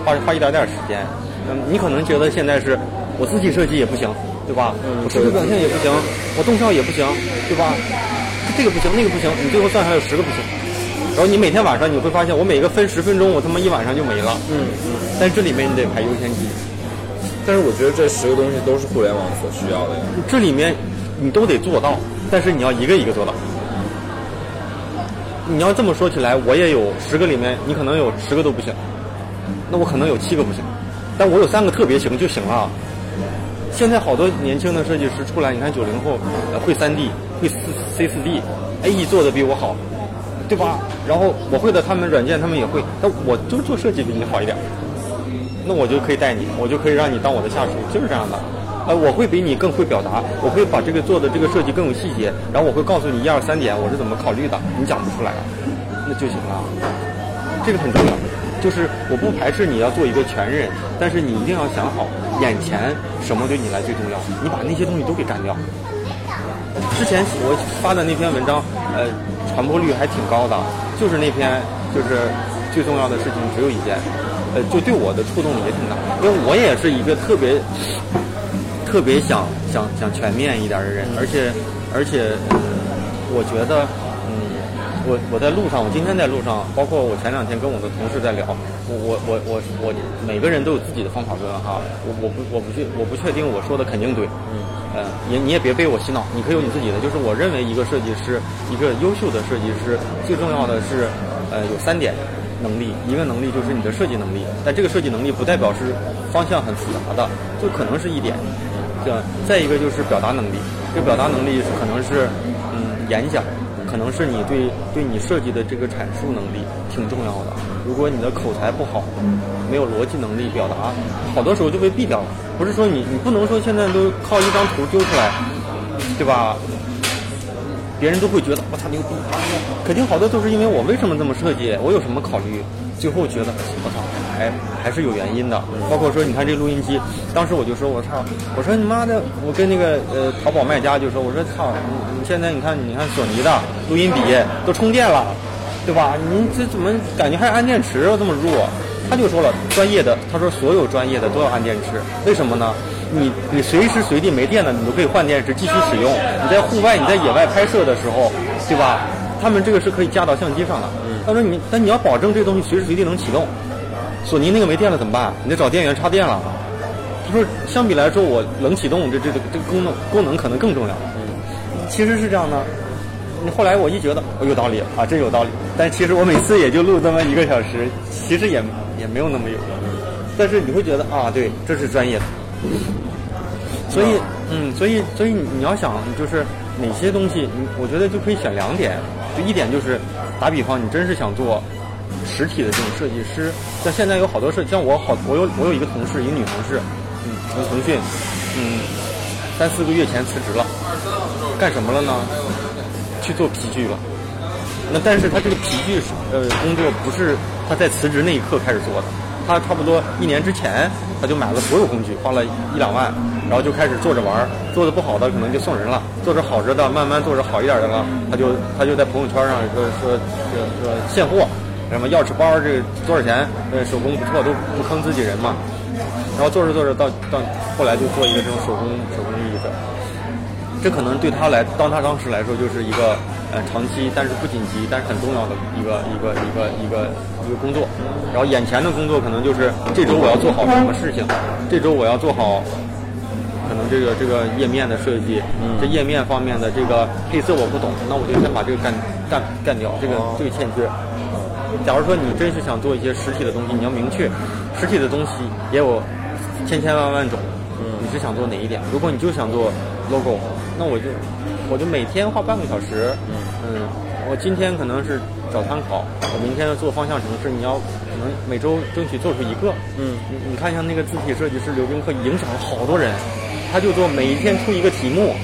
Speaker 3: 花花一点点时间。嗯，你可能觉得现在是我自己设计也不行，对吧？我视觉表现也不行，我动效也不行，对吧？这个不行，那个不行，你最后算下来有十个不行。然后你每天晚上你会发现，我每个分十分钟，我他妈一晚上就没了。嗯嗯。但是这里面你得排优先级。
Speaker 2: 但是我觉得这十个东西都是互联网所需要的呀。
Speaker 3: 这里面你都得做到，但是你要一个一个做到。你要这么说起来，我也有十个里面，你可能有十个都不行，那我可能有七个不行，但我有三个特别行就行了。现在好多年轻的设计师出来，你看九零后会三 D，会四 C 四 D，AE 做的比我好。对吧？然后我会的，他们软件他们也会，那我就做设计比你好一点，那我就可以带你，我就可以让你当我的下属，就是这样的。呃，我会比你更会表达，我会把这个做的这个设计更有细节，然后我会告诉你一二三点我是怎么考虑的，你讲不出来，那就行了。这个很重要，就是我不排斥你要做一个全任，但是你一定要想好眼前什么对你来最重要，你把那些东西都给干掉。之前我发的那篇文章，呃。传播率还挺高的，就是那篇，就是最重要的事情只有一件，呃，就对我的触动也挺大，因为我也是一个特别特别想想想全面一点的人，而且而且，我觉得，我我在路上，我今天在路上，包括我前两天跟我的同事在聊，我我我我我每个人都有自己的方法论哈，我我不我不确我不确定我说的肯定对，嗯，呃，也你也别被我洗脑，你可以有你自己的，就是我认为一个设计师，一个优秀的设计师，最重要的是，呃，有三点能力，一个能力就是你的设计能力，但这个设计能力不代表是方向很复杂的，就可能是一点，这再一个就是表达能力，这表达能力是可能是嗯演讲。可能是你对对你设计的这个阐述能力挺重要的。如果你的口才不好，没有逻辑能力表达，好多时候就被毙掉了。不是说你你不能说现在都靠一张图丢出来，对吧？别人都会觉得我操牛逼，肯定好多都是因为我为什么这么设计，我有什么考虑，最后觉得我操还还是有原因的。包括说你看这录音机，当时我就说我操，我说你妈的，我跟那个呃淘宝卖家就说我说操，你你现在你看你看索尼的录音笔都充电了，对吧？你这怎么感觉还安电池这么弱？他就说了专业的，他说所有专业的都要安电池，为什么呢？你你随时随地没电了，你都可以换电池继续使用。你在户外、你在野外拍摄的时候，对吧？他们这个是可以架到相机上的。他说你，但你要保证这个东西随时随地能启动。索尼那个没电了怎么办？你得找电源插电了。他说，相比来说，我冷启动这这这这个功能功能可能更重要。嗯其实是这样的。你后来我一觉得哦有道理啊，真有道理。但其实我每次也就录这么一个小时，其实也也没有那么有。但是你会觉得啊，对，这是专业的。所以，嗯，所以，所以你要想，就是哪些东西，你我觉得就可以选两点。就一点就是，打比方，你真是想做实体的这种设计师，像现在有好多设，像我好，我有我有一个同事，一个女同事，嗯，从腾讯，嗯，三四个月前辞职了，干什么了呢？去做皮具了。那但是他这个皮具是呃工作不是他在辞职那一刻开始做的。他差不多一年之前，他就买了所有工具，花了一两万，然后就开始做着玩。做的不好的可能就送人了，做着好着的，慢慢做着好一点的了，他就他就在朋友圈上说说说说现货，什么钥匙包这多少钱？呃，手工不错，都不坑自己人嘛。然后做着做着到到后来就做一个这种手工手工艺的，这可能对他来，当他当时来说就是一个。呃，长期但是不紧急，但是很重要的一个一个一个一个一个工作。然后眼前的工作可能就是这周我要做好什么事情，这周我要做好可能这个这个页面的设计，这页面方面的这个配色我不懂，那我就先把这个干干干掉，这个这个欠缺。假如说你真是想做一些实体的东西，你要明确实体的东西也有千千万万种，你是想做哪一点？如果你就想做 logo，那我就。我就每天花半个小时，嗯，我今天可能是找参考，我明天要做方向城市，你要可能每周争取做出一个，嗯，你你看像那个字体设计师刘冰克影响了好多人，他就做每一天出一个题目，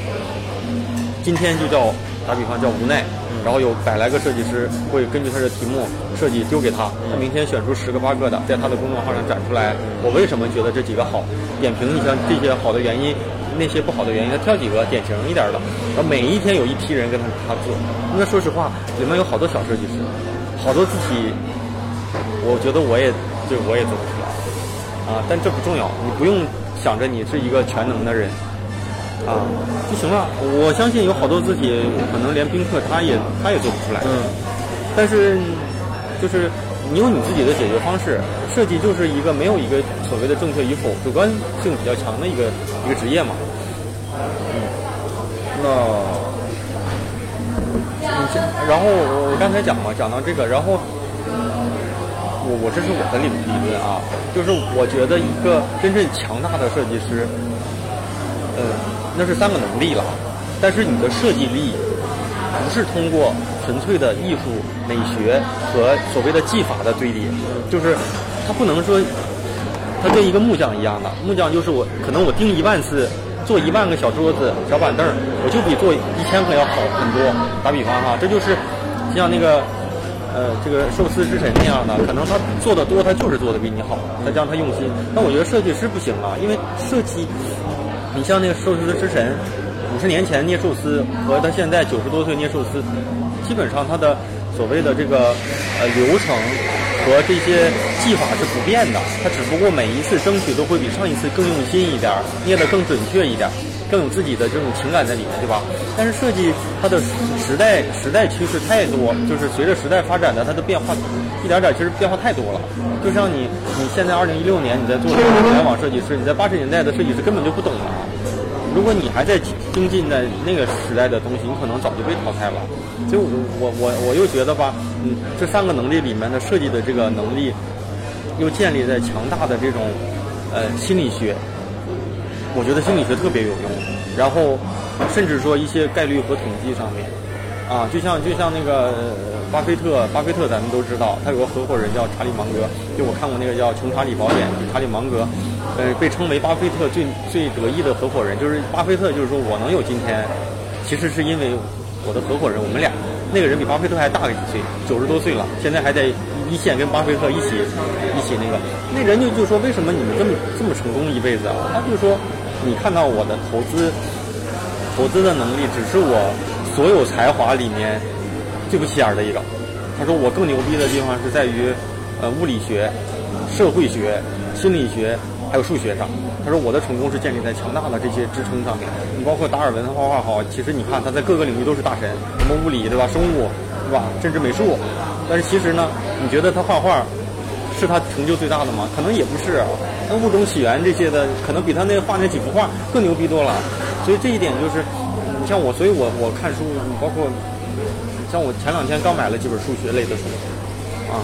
Speaker 3: 今天就叫打比方叫无奈，然后有百来个设计师会根据他的题目设计丢给他，他明天选出十个八个的，在他的公众号上展出来，我为什么觉得这几个好，点评一下这些好的原因。那些不好的原因，他挑几个典型一点的，然后每一天有一批人跟他他做。那说实话，里面有好多小设计师，好多字体，我觉得我也就我也做不出来啊。但这不重要，你不用想着你是一个全能的人啊就行了。我相信有好多字体，可能连宾客他也他也做不出来。嗯。但是就是。你有你自己的解决方式，设计就是一个没有一个所谓的正确与否，主观性比较强的一个一个职业嘛。嗯，那，你然后我我刚才讲嘛，讲到这个，然后我我这是我的理理论啊，就是我觉得一个真正强大的设计师，嗯，那是三个能力了，但是你的设计力不是通过。纯粹的艺术美学和所谓的技法的堆叠，就是它不能说它跟一个木匠一样的，木匠就是我可能我钉一万次，做一万个小桌子、小板凳，我就比做一千个要好很多。打比方哈，这就是像那个呃这个寿司之神那样的，可能他做的多，他就是做的比你好，再加上他用心。那我觉得设计师不行啊，因为设计，你像那个寿司之神，五十年前捏寿司和他现在九十多岁捏寿司。基本上他的所谓的这个呃流程和这些技法是不变的，他只不过每一次争取都会比上一次更用心一点，捏得更准确一点，更更有自己的这种情感在里面，对吧？但是设计它的时代时代趋势太多，就是随着时代发展的它的变化一点点，其实变化太多了。就像你你现在二零一六年你在做互联网设计师，你在八十年代的设计师根本就不懂了。如果你还在精进在那个时代的东西，你可能早就被淘汰了。所以，我我我又觉得吧，嗯，这三个能力里面的设计的这个能力，又建立在强大的这种呃心理学，我觉得心理学特别有用。然后，甚至说一些概率和统计上面，啊，就像就像那个巴菲特，巴菲特咱们都知道，他有个合伙人叫查理芒格，就我看过那个叫《穷查理宝典》，查理芒格，呃，被称为巴菲特最最得意的合伙人，就是巴菲特就是说我能有今天，其实是因为我的合伙人，我们俩，那个人比巴菲特还大个几岁，九十多岁了，现在还在一线跟巴菲特一起一起那个，那人就就说为什么你们这么这么成功一辈子啊？他就说。你看到我的投资，投资的能力只是我所有才华里面最不起眼的一个。他说我更牛逼的地方是在于，呃，物理学、社会学、心理学还有数学上。他说我的成功是建立在强大的这些支撑上面。你包括达尔文画画好，其实你看他在各个领域都是大神，什么物理对吧，生物对吧，甚至美术。但是其实呢，你觉得他画画？是他成就最大的吗？可能也不是。那物种起源这些的，可能比他那画那几幅画更牛逼多了。所以这一点就是，你像我，所以我我看书，你包括像我前两天刚买了几本数学类的书，啊，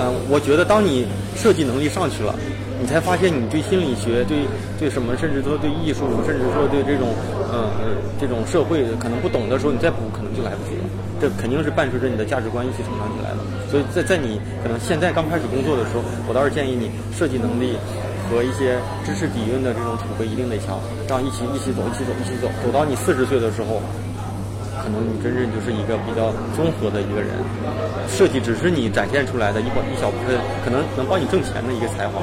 Speaker 3: 嗯，我觉得当你设计能力上去了。你才发现，你对心理学、对对什么，甚至说对艺术，甚至说对这种，呃，这种社会可能不懂的时候，你再补可能就来不及了。这肯定是伴随着你的价值观一起成长起来的。所以在在你可能现在刚开始工作的时候，我倒是建议你设计能力和一些知识底蕴的这种储备一定得强，这样一起一起走，一起走，一起走，走到你四十岁的时候。可能你真正就是一个比较综合的一个人，设计只是你展现出来的一部一小部分，可能能帮你挣钱的一个才华。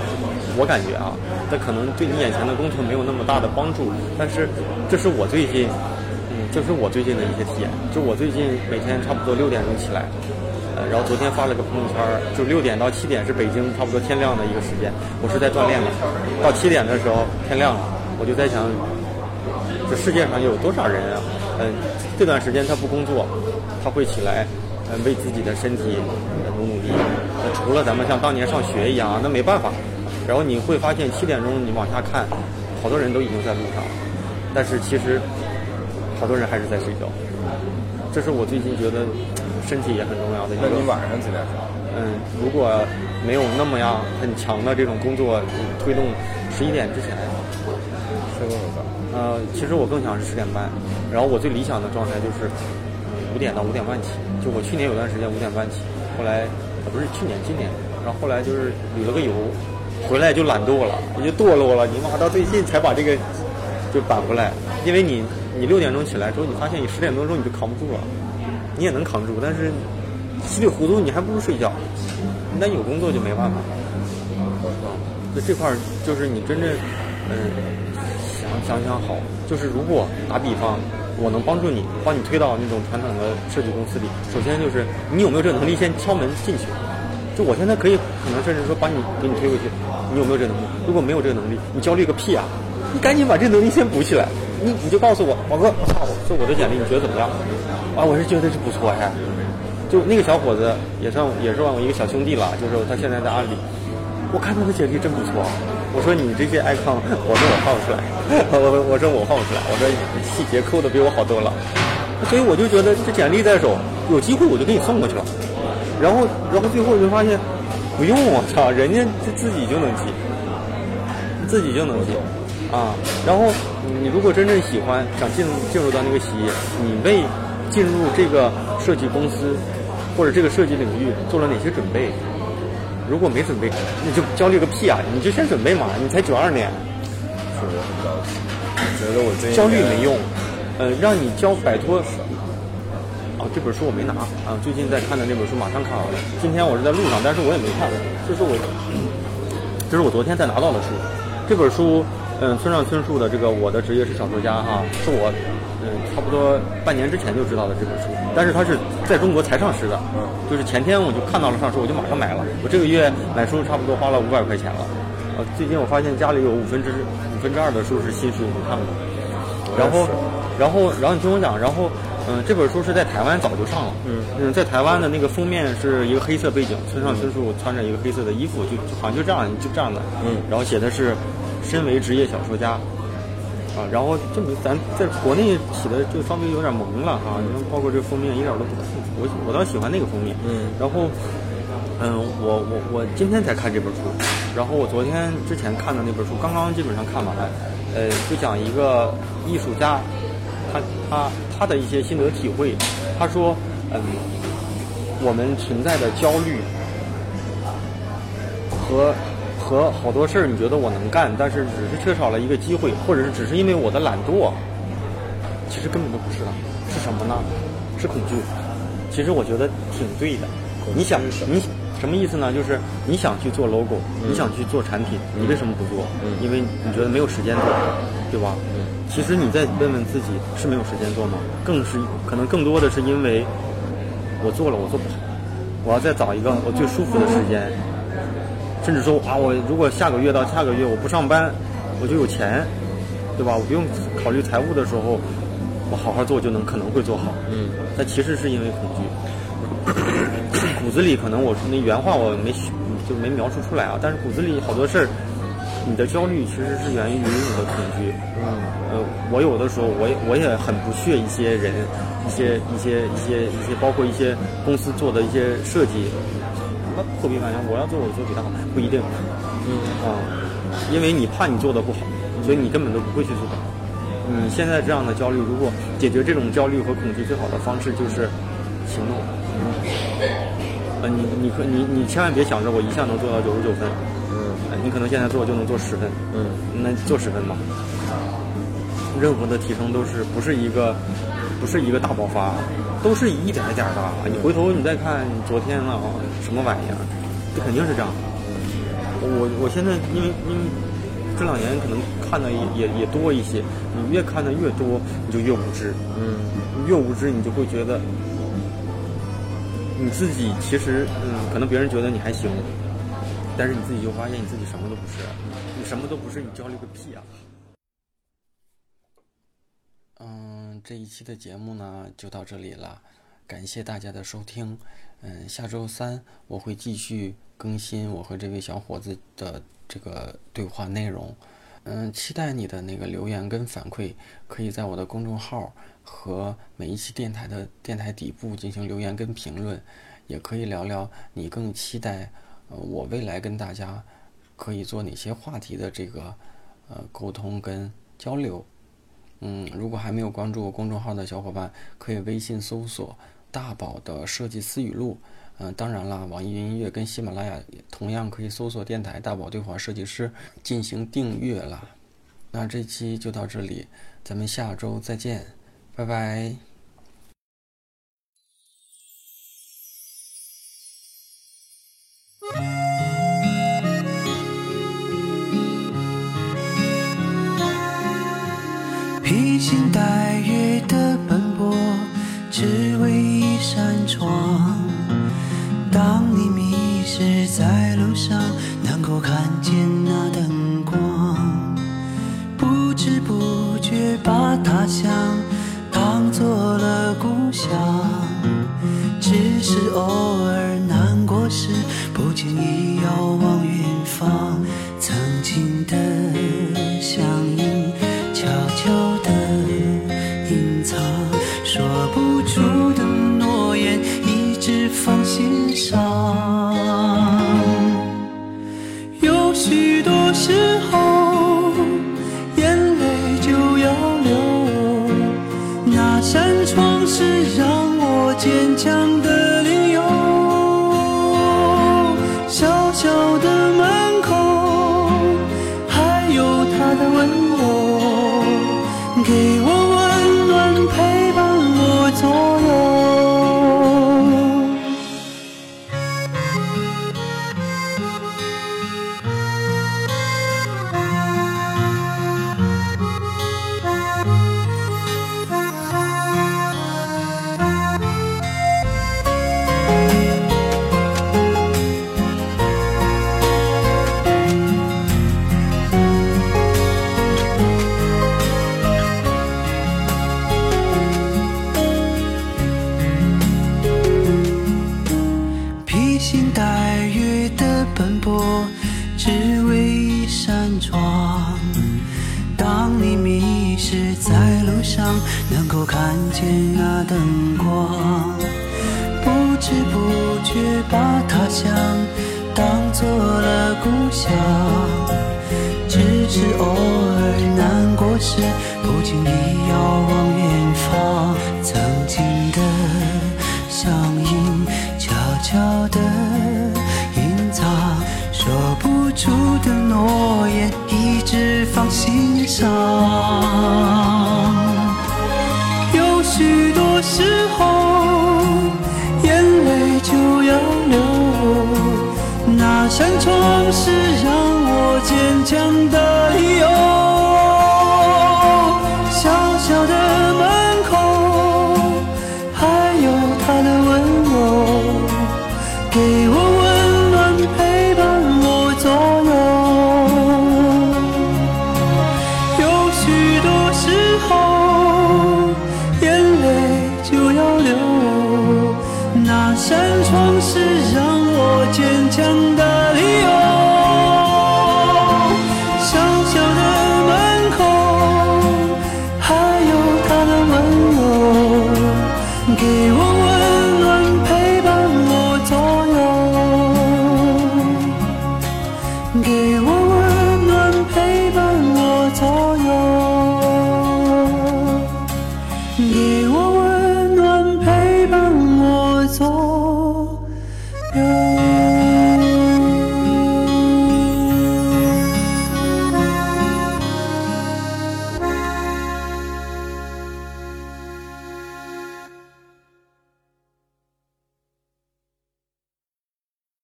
Speaker 3: 我感觉啊，那可能对你眼前的工作没有那么大的帮助，但是这是我最近，嗯，就是我最近的一些体验。就我最近每天差不多六点钟起来，呃，然后昨天发了个朋友圈，就六点到七点是北京差不多天亮的一个时间，我是在锻炼的。到七点的时候天亮了，我就在想，这世界上有多少人啊？嗯，这段时间他不工作，他会起来，嗯，为自己的身体努努力。那除了咱们像当年上学一样，那没办法。然后你会发现七点钟你往下看，好多人都已经在路上，但是其实好多人还是在睡觉。这是我最近觉得身体也很重要的。
Speaker 2: 那你晚上几点睡？
Speaker 3: 嗯，如果没有那么样很强的这种工作推动，十一点之前？呃，其实我更想是十点半，然后我最理想的状态就是五点到五点半起。就我去年有段时间五点半起，后来不是去年今年，然后后来就是旅了个游，回来就懒惰了，也就堕落了。你妈到最近才把这个就扳回来，因为你你六点钟起来之后，你发现你十点多钟你就扛不住了，你也能扛住，但是稀里糊涂你还不如睡觉。那有工作就没办法了。就这块儿就是你真正嗯。想想好，就是如果打比方，我能帮助你，帮你推到那种传统的设计公司里。首先就是你有没有这个能力，先敲门进去。就我现在可以，可能甚至说把你给你推回去，你有没有这能力？如果没有这个能力，你焦虑个屁啊！你赶紧把这能力先补起来。你你就告诉我，宝哥，我操这我的简历你觉得怎么样？啊，我是觉得是不错呀。就那个小伙子也算也算我一个小兄弟了，就是他现在在阿里，我看他的简历真不错。我说你这些 icon，我说我画不出来，我我说我画不出来，我说细节抠的比我好多了，所以我就觉得这简历在手，有机会我就给你送过去了，然后然后最后就发现不用我操，人家自己就能记，自己就能记啊，然后你如果真正喜欢，想进进入到那个企业，你为进入这个设计公司或者这个设计领域做了哪些准备？如果没准备，你就焦虑个屁啊！你就先准备嘛，你才九二年。
Speaker 2: 是我很着急，觉得我这
Speaker 3: 焦虑没用。呃，让你焦摆脱。哦，这本书我没拿啊，最近在看的那本书马上看完了。今天我是在路上，但是我也没看。这是我，这是我昨天才拿到的书。这本书，嗯，村上春树的这个《我的职业是小说家》哈，是我。嗯，差不多半年之前就知道的这本书，但是它是在中国才上市的。嗯，就是前天我就看到了上市，我就马上买了。我这个月买书差不多花了五百块钱了。呃，最近我发现家里有五分之五分之二的书是新书，没看过。
Speaker 2: 我
Speaker 3: 然后，然后，然后你听我讲，然后，嗯，这本书是在台湾早就上了，
Speaker 1: 嗯
Speaker 3: 嗯，在台湾的那个封面是一个黑色背景，村上春树穿着一个黑色的衣服，就就好像就这样，就这样的，
Speaker 1: 嗯
Speaker 3: 然后写的是身为职业小说家。啊，然后这么咱在国内起的就稍微有点萌了哈、你看包括这个封面一点都不酷，我我倒喜欢那个封面。
Speaker 1: 嗯
Speaker 3: 然后，嗯，我我我今天才看这本书，然后我昨天之前看的那本书刚刚基本上看完，呃，就讲一个艺术家，他他他的一些心得体会。他说，嗯，我们存在的焦虑和和好多事儿，你觉得我能干，但是只是缺少了一个机会，或者是只是因为我的懒惰，其实根本都不是的，是什么呢？是恐惧。其实我觉得挺对的。你想，你什么意思呢？就是你想去做 logo，、你想去做产品，你为什么不做？因为你觉得没有时间做，对吧？其实你再问问自己，是没有时间做吗？更是可能更多的是因为我做了，我做不好，我要再找一个我最舒服的时间，甚至说啊，我如果下个月到下个月我不上班，我就有钱，对吧？我不用考虑财务的时候，我好好做就能可能会做好。
Speaker 1: 嗯，
Speaker 3: 但其实是因为恐惧，骨子里可能我那原话我没就没描述出来啊，但是骨子里好多事儿，你的焦虑其实是源于你的恐惧。
Speaker 1: 嗯
Speaker 3: 呃，我有的时候我也我也很不屑一些人，一些一些一些一些，包括一些公司做的一些设计，那破冰反正我要做我做比他好，不一定。
Speaker 1: 嗯
Speaker 3: 啊，因为你怕你做的不好，所以你根本都不会去做。你现在这样的焦虑，如果解决这种焦虑和恐惧，最好的方式就是行动。呃，你你可你你千万别想着我一下能做到九十九分，
Speaker 1: 嗯
Speaker 3: 你可能现在做就能做十分，
Speaker 1: 嗯
Speaker 3: 那做十分吧。任何的提升都是不是一个不是一个大爆发，都是一点一点儿的。你回头你再看昨天了啊什么玩意儿，这肯定是这样。我我现在因为因为这两年可能看的也也也多一些，你越看的越多，你就越无知。
Speaker 1: 嗯
Speaker 3: 越无知，你就会觉得你自己其实，嗯，可能别人觉得你还行，但是你自己就发现你自己什么都不是，你什么都不是，你焦虑个屁啊！
Speaker 1: 这一期的节目呢就到这里了，感谢大家的收听。嗯，下周三我会继续更新我和这位小伙子的这个对话内容。嗯，期待你的那个留言跟反馈，可以在我的公众号和每一期电台的电台底部进行留言跟评论，也可以聊聊你更期待呃我未来跟大家可以做哪些话题的这个呃沟通跟交流。嗯，如果还没有关注公众号的小伙伴，可以微信搜索“大宝的设计思语录”。嗯、当然啦，网易云音乐跟喜马拉雅也同样可以搜索电台“大宝对话设计师”进行订阅啦。那这期就到这里，咱们下周再见，拜拜。
Speaker 4: 星戴月的奔波，只为一扇窗。当你迷失在路上，能够看见那灯光，不知不觉把他乡当做了故乡。只是偶尔难过时，不经意遥望远方，心上。